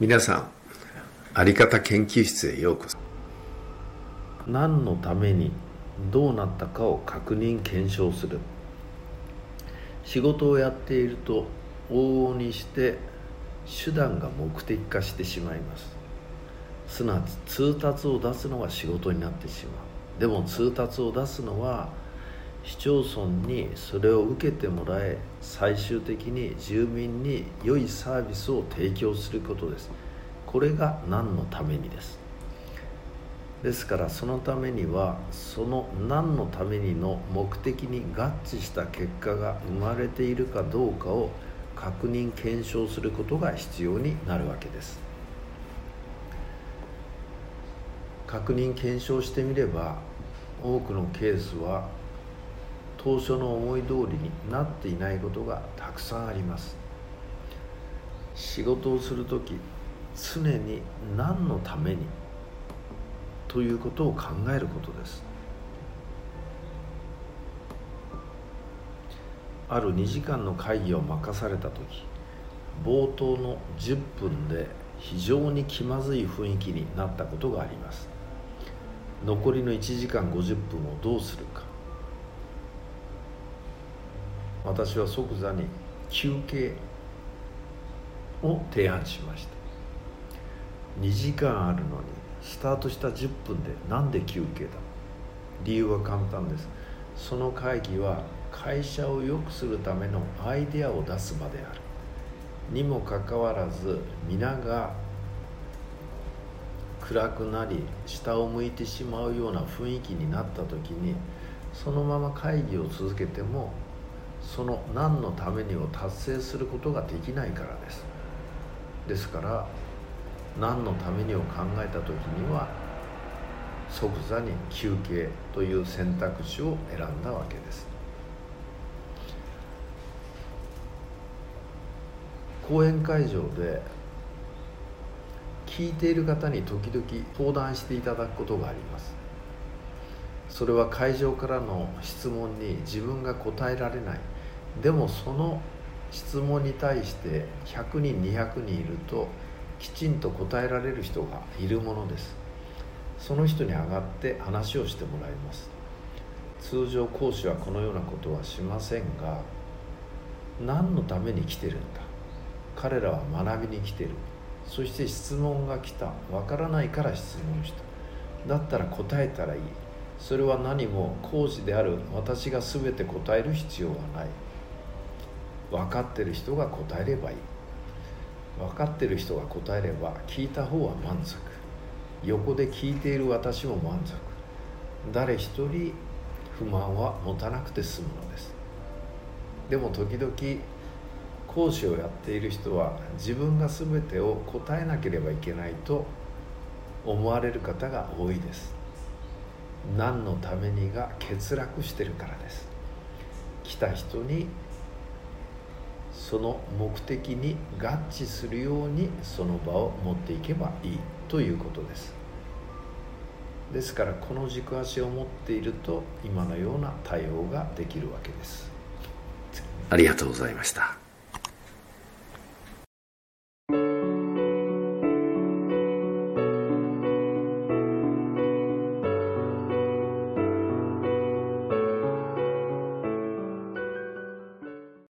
皆さんあり方研究室へようこそ。何のためにどうなったかを確認検証する。仕事をやっていると往々にして手段が目的化してしまいます。すなわち通達を出すのが仕事になってしまう。でも通達を出すのは市町村にそれを受けてもらえ最終的に住民に良いサービスを提供することです。これが何のためにです。ですからそのためにはその何のためにの目的に合致した結果が生まれているかどうかを確認検証することが必要になるわけです。確認検証してみれば多くのケースは当初の思い通りになっていないことがたくさんあります。仕事をする時常に何のためにということを考えることです。ある2時間の会議を任された時冒頭の10分で非常に気まずい雰囲気になったことがあります。残りの1時間50分をどうするか。私は即座に休憩を提案しました。2時間あるのにスタートした10分で何で休憩だ？理由は簡単です。その会議は会社を良くするためのアイデアを出す場である。にもかかわらず皆が暗くなり下を向いてしまうような雰囲気になった時にそのまま会議を続けてもその何のためにを達成することができないからです。ですから何のためにを考えた時には即座に休憩という選択肢を選んだわけです。講演会場で聞いている方に時々登壇していただくことがあります。それは会場からの質問に自分が答えられない。でもその質問に対して100人200人いるときちんと答えられる人がいるものです。その人に上がって話をしてもらいます。通常講師はこのようなことはしませんが何のために来てるんだ？彼らは学びに来てる。そして質問が来た。わからないから質問した。だったら答えたらいい。それは何も講師である私が全て答える必要はない。分かってる人が答えればいい。分かってる人が答えれば聞いた方は満足。横で聞いている私も満足。誰一人不満は持たなくて済むのです。でも時々講師をやっている人は自分が全てを答えなければいけないと思われる方が多いです。何のためにが欠落してるからです。来た人にその目的に合致するようにその場を持っていけばいいということです。ですからこの軸足を持っていると今のような対応ができるわけです。ありがとうございました。